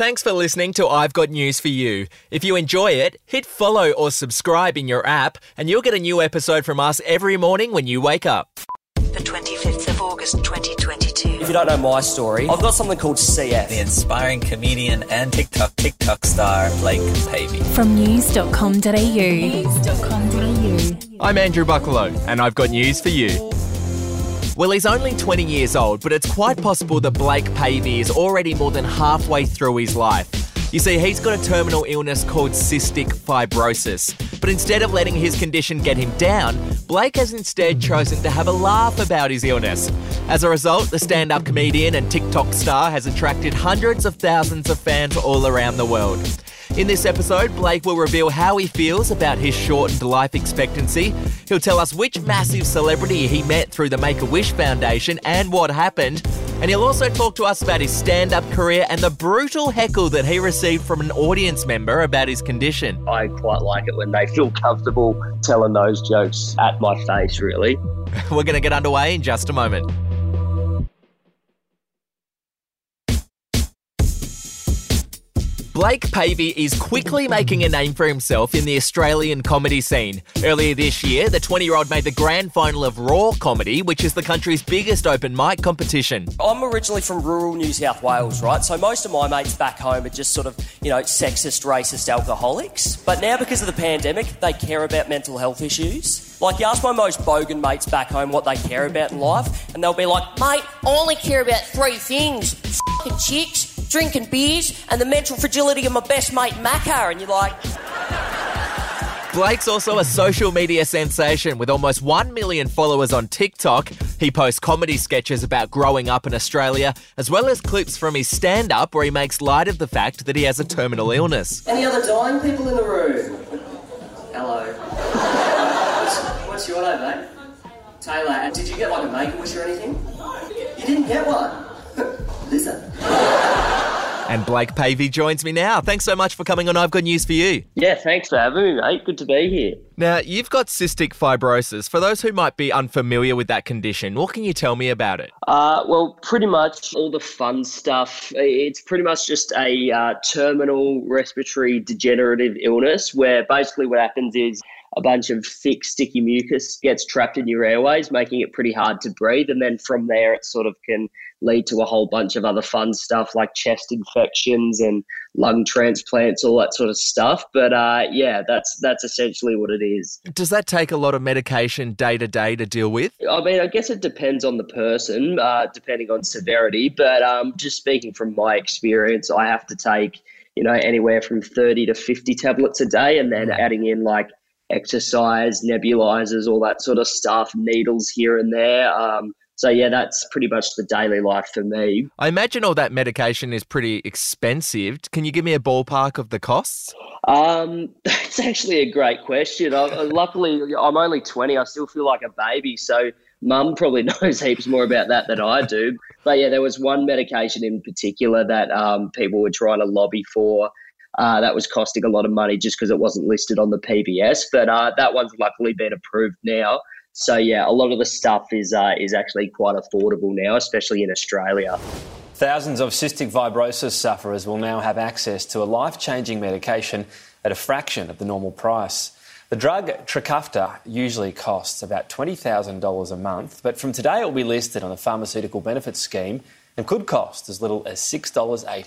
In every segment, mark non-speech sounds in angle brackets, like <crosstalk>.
Thanks for listening to I've Got News for You. If you enjoy it, hit follow or subscribe in your app, and you'll get a new episode from us every morning when you wake up. The 25th of August 2022. If you don't know my story, I've got something called CF. The inspiring comedian and TikTok TikTok star Blake Pavey. From news.com.au. News.com.au. I'm Andrew Bucklow, and I've got news for you. Well, he's only 20 years old, but it's quite possible that Blake Pavey is already more than halfway through his life. You see, he's got a terminal illness called cystic fibrosis. But instead of letting his condition get him down, Blake has instead chosen to have a laugh about his illness. As a result, the stand up comedian and TikTok star has attracted hundreds of thousands of fans all around the world. In this episode, Blake will reveal how he feels about his shortened life expectancy. He'll tell us which massive celebrity he met through the Make a Wish Foundation and what happened. And he'll also talk to us about his stand up career and the brutal heckle that he received from an audience member about his condition. I quite like it when they feel comfortable telling those jokes at my face, really. <laughs> We're going to get underway in just a moment. Blake Pavey is quickly making a name for himself in the Australian comedy scene. Earlier this year, the 20 year old made the grand final of Raw Comedy, which is the country's biggest open mic competition. I'm originally from rural New South Wales, right? So most of my mates back home are just sort of, you know, sexist, racist alcoholics. But now, because of the pandemic, they care about mental health issues. Like, you ask my most bogan mates back home what they care about in life, and they'll be like, mate, I only care about three things fucking chicks, drinking beers, and the mental fragility of my best mate Macca. And you're like, Blake's also a social media sensation with almost 1 million followers on TikTok. He posts comedy sketches about growing up in Australia, as well as clips from his stand up where he makes light of the fact that he has a terminal illness. any other dying people in the room? Hello. What's, what's your name, mate? Taylor. And did you get like a make a wish or anything? No. You didn't get one. <laughs> Listen. And Blake Pavey joins me now. Thanks so much for coming on I've Got News for You. Yeah, thanks for having me, mate. Good to be here. Now, you've got cystic fibrosis. For those who might be unfamiliar with that condition, what can you tell me about it? Uh, well, pretty much all the fun stuff. It's pretty much just a uh, terminal respiratory degenerative illness where basically what happens is a bunch of thick, sticky mucus gets trapped in your airways, making it pretty hard to breathe. And then from there, it sort of can lead to a whole bunch of other fun stuff like chest infections and lung transplants, all that sort of stuff. But uh, yeah, that's that's essentially what it is. Does that take a lot of medication day to day to deal with? I mean, I guess it depends on the person, uh, depending on severity. But um, just speaking from my experience, I have to take, you know, anywhere from 30 to 50 tablets a day and then adding in like exercise, nebulizers, all that sort of stuff, needles here and there. Um, so, yeah, that's pretty much the daily life for me. I imagine all that medication is pretty expensive. Can you give me a ballpark of the costs? Um, <laughs> that's actually a great question. I, luckily, I'm only 20. I still feel like a baby. So, mum probably <laughs> knows heaps more about that than I do. But yeah, there was one medication in particular that um, people were trying to lobby for. Uh, that was costing a lot of money just because it wasn't listed on the PBS. But uh, that one's luckily been approved now. So yeah, a lot of the stuff is uh, is actually quite affordable now, especially in Australia. Thousands of cystic fibrosis sufferers will now have access to a life changing medication at a fraction of the normal price. The drug Trikafta usually costs about $20,000 a month, but from today it will be listed on the Pharmaceutical Benefits Scheme and could cost as little as $6.80.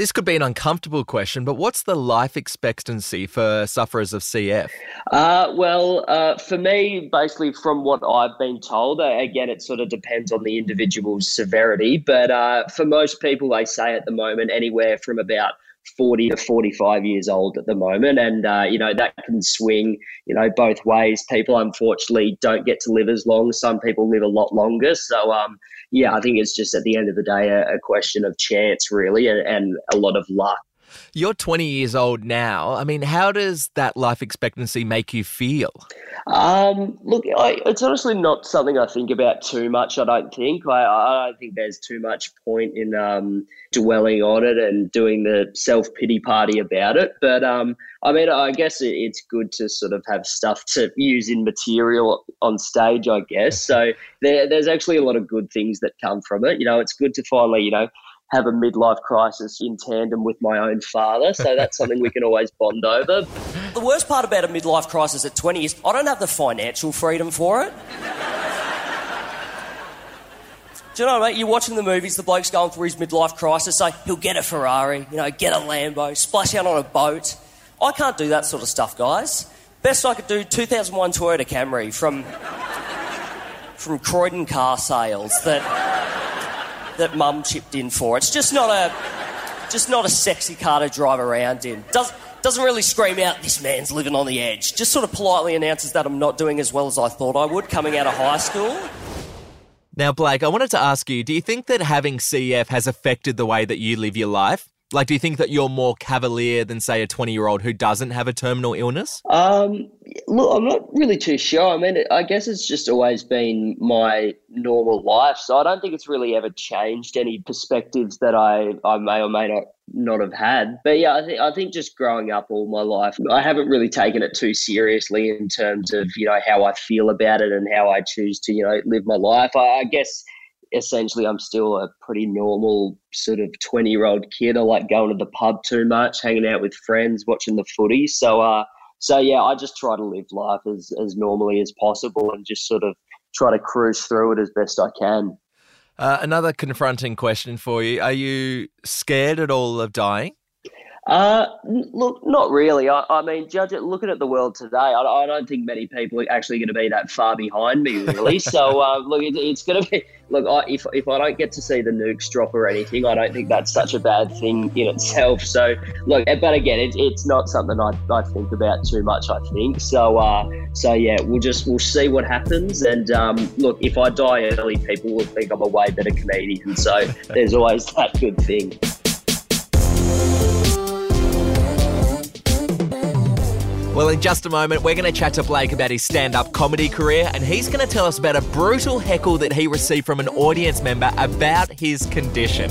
This could be an uncomfortable question, but what's the life expectancy for sufferers of CF? Uh, well, uh, for me, basically, from what I've been told, uh, again, it sort of depends on the individual's severity. But uh, for most people, they say at the moment anywhere from about 40 to 45 years old at the moment. And, uh, you know, that can swing, you know, both ways. People, unfortunately, don't get to live as long. Some people live a lot longer. So, um, yeah, I think it's just at the end of the day a, a question of chance, really, and, and a lot of luck. You're 20 years old now. I mean, how does that life expectancy make you feel? Um, look, I, it's honestly not something I think about too much. I don't think. I, I don't think there's too much point in um, dwelling on it and doing the self pity party about it. But um, I mean, I guess it, it's good to sort of have stuff to use in material on stage. I guess so. There, there's actually a lot of good things that come from it. You know, it's good to finally, you know, have a midlife crisis in tandem with my own father. So that's something we can always bond over. The worst part about a midlife crisis at 20 is I don't have the financial freedom for it. Do you know, mate? You're watching the movies, the bloke's going through his midlife crisis, so he'll get a Ferrari, you know, get a Lambo, splash out on a boat. I can't do that sort of stuff, guys. Best I could do 2001 Toyota Camry from from Croydon car sales that that mum chipped in for. It's just not a just not a sexy car to drive around in. Does doesn't really scream out this man's living on the edge. Just sort of politely announces that I'm not doing as well as I thought I would coming out of high school. Now, Blake, I wanted to ask you do you think that having CF has affected the way that you live your life? Like, do you think that you're more cavalier than, say, a 20 year old who doesn't have a terminal illness? Um, look, I'm not really too sure. I mean, I guess it's just always been my normal life, so I don't think it's really ever changed any perspectives that I, I may or may not not have had. But yeah, I think I think just growing up all my life, I haven't really taken it too seriously in terms of you know how I feel about it and how I choose to you know live my life. I, I guess essentially I'm still a pretty normal sort of 20 year old kid. I like going to the pub too much, hanging out with friends, watching the footy. So, uh, so yeah, I just try to live life as, as normally as possible and just sort of try to cruise through it as best I can. Uh, another confronting question for you. Are you scared at all of dying? Uh, look, not really. I, I mean, judge it. Looking at the world today, I, I, don't think many people are actually going to be that far behind me, really. <laughs> so, uh, look, it, it's going to be. Look, I, if if I don't get to see the nukes drop or anything, I don't think that's such a bad thing in itself. So, look, eh, but again, it, it's not something I, I think about too much. I think so. Uh, so yeah, we'll just we'll see what happens. And um, look, if I die early, people will think I'm a way better comedian. So there's always that good thing. Well, in just a moment, we're going to chat to Blake about his stand up comedy career, and he's going to tell us about a brutal heckle that he received from an audience member about his condition.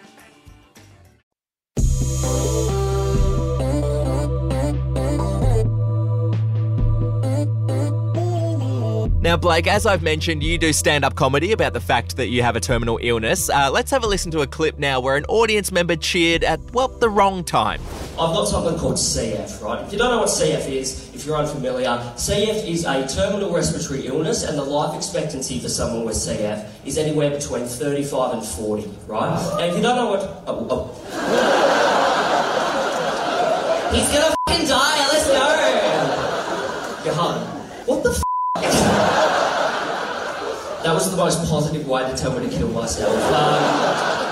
Now, Blake, as I've mentioned, you do stand up comedy about the fact that you have a terminal illness. Uh, let's have a listen to a clip now where an audience member cheered at, well, the wrong time. I've got something called CF, right? If you don't know what CF is, if you're unfamiliar, CF is a terminal respiratory illness, and the life expectancy for someone with CF is anywhere between 35 and 40, right? And if you don't know what. Oh, oh. He's gonna fucking die, let's go! You're home. What the f? that was the most positive way to tell me to kill myself. Um, <laughs>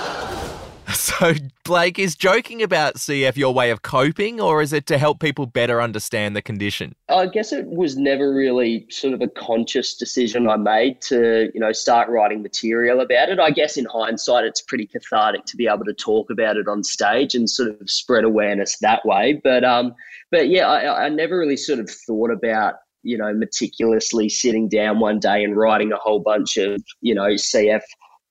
So, Blake, is joking about CF your way of coping, or is it to help people better understand the condition? I guess it was never really sort of a conscious decision I made to, you know, start writing material about it. I guess in hindsight, it's pretty cathartic to be able to talk about it on stage and sort of spread awareness that way. But, um, but yeah, I, I never really sort of thought about you know, meticulously sitting down one day and writing a whole bunch of, you know, CF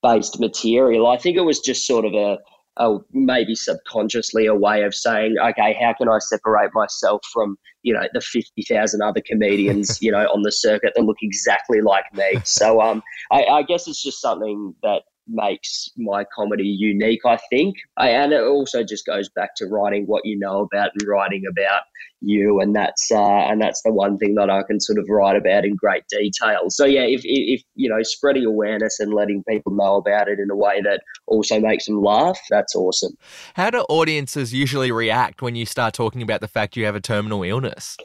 based material. I think it was just sort of a, a, maybe subconsciously a way of saying, okay, how can I separate myself from, you know, the 50,000 other comedians, <laughs> you know, on the circuit that look exactly like me. So um, I, I guess it's just something that makes my comedy unique, I think. I, and it also just goes back to writing what you know about and writing about you, and that's uh, and that's the one thing that I can sort of write about in great detail. So yeah, if, if you know, spreading awareness and letting people know about it in a way that also makes them laugh, that's awesome. How do audiences usually react when you start talking about the fact you have a terminal illness?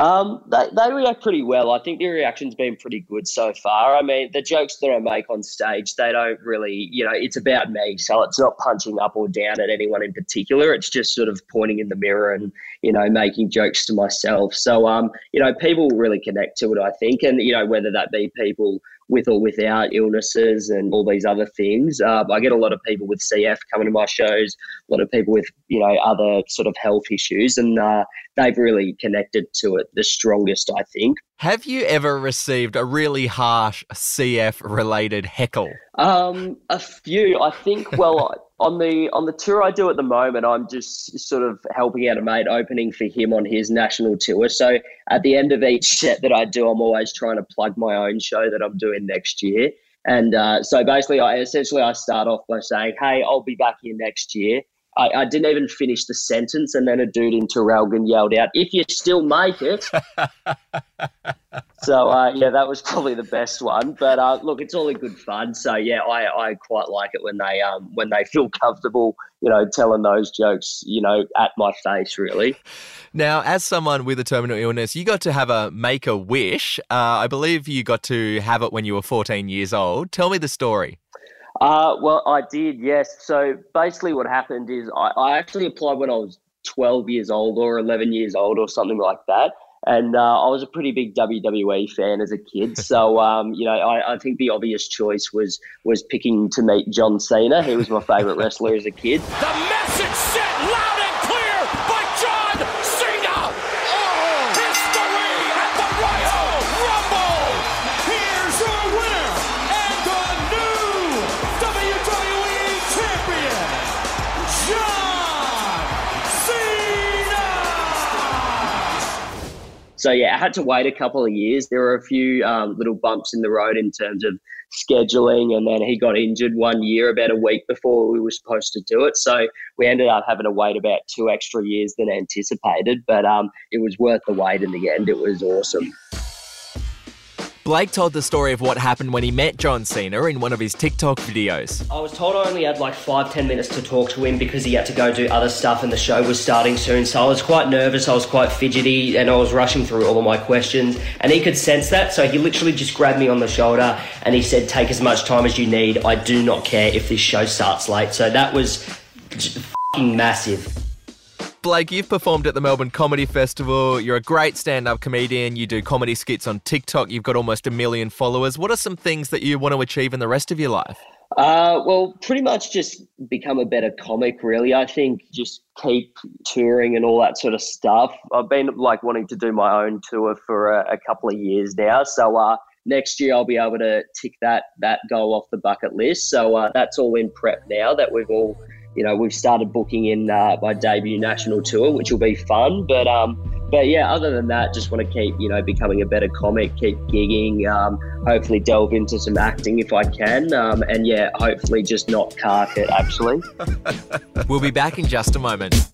Um, they, they react pretty well. I think the reaction's been pretty good so far. I mean, the jokes that I make on stage, they don't really, you know, it's about me. So it's not punching up or down at anyone in particular. It's just sort of pointing in the mirror and, you know, making jokes to myself. So, um, you know, people really connect to it, I think. And, you know, whether that be people with or without illnesses and all these other things. Uh, I get a lot of people with CF coming to my shows, a lot of people with you know other sort of health issues, and uh, they've really connected to it the strongest, I think. Have you ever received a really harsh CF related heckle? Um, a few. I think. Well, on the on the tour I do at the moment, I'm just sort of helping out a mate opening for him on his national tour. So at the end of each set that I do, I'm always trying to plug my own show that I'm doing next year. And uh, so basically, I essentially I start off by saying, "Hey, I'll be back here next year." I, I didn't even finish the sentence, and then a dude in Traralgon yelled out, "If you still make it." so uh, yeah, that was probably the best one. But uh, look, it's all in good fun. So yeah, I, I quite like it when they um when they feel comfortable, you know, telling those jokes, you know, at my face, really. Now, as someone with a terminal illness, you got to have a make a wish. Uh, I believe you got to have it when you were 14 years old. Tell me the story. Uh, well, I did, yes. So basically, what happened is I, I actually applied when I was 12 years old or 11 years old or something like that. And uh, I was a pretty big WWE fan as a kid, <laughs> so um, you know I, I, think the obvious choice was was picking to meet John Cena. He was my favorite wrestler as a kid. The message sent So yeah, I had to wait a couple of years. There were a few um, little bumps in the road in terms of scheduling, and then he got injured one year about a week before we were supposed to do it. So we ended up having to wait about two extra years than anticipated, but um, it was worth the wait in the end. It was awesome. Blake told the story of what happened when he met John Cena in one of his TikTok videos. I was told I only had like five, ten minutes to talk to him because he had to go do other stuff and the show was starting soon. So I was quite nervous, I was quite fidgety, and I was rushing through all of my questions. And he could sense that, so he literally just grabbed me on the shoulder and he said, Take as much time as you need. I do not care if this show starts late. So that was fing massive. Blake, you've performed at the Melbourne Comedy Festival. You're a great stand up comedian. You do comedy skits on TikTok. You've got almost a million followers. What are some things that you want to achieve in the rest of your life? Uh, well, pretty much just become a better comic, really. I think just keep touring and all that sort of stuff. I've been like wanting to do my own tour for a, a couple of years now. So, uh, next year I'll be able to tick that that goal off the bucket list. So uh, that's all in prep now that we've all, you know, we've started booking in uh, my debut national tour, which will be fun. But um, but yeah, other than that, just want to keep you know becoming a better comic, keep gigging, um, hopefully delve into some acting if I can, um, and yeah, hopefully just not cark it actually. <laughs> We'll be back in just a moment.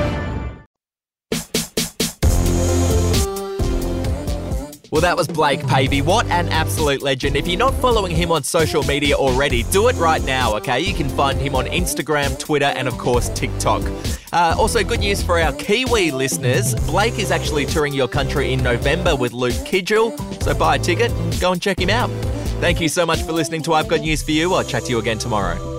Well, that was Blake Pavey. What an absolute legend. If you're not following him on social media already, do it right now, okay? You can find him on Instagram, Twitter, and of course, TikTok. Uh, also, good news for our Kiwi listeners Blake is actually touring your country in November with Luke Kidgell, so buy a ticket and go and check him out. Thank you so much for listening to I've Got News for You. I'll chat to you again tomorrow.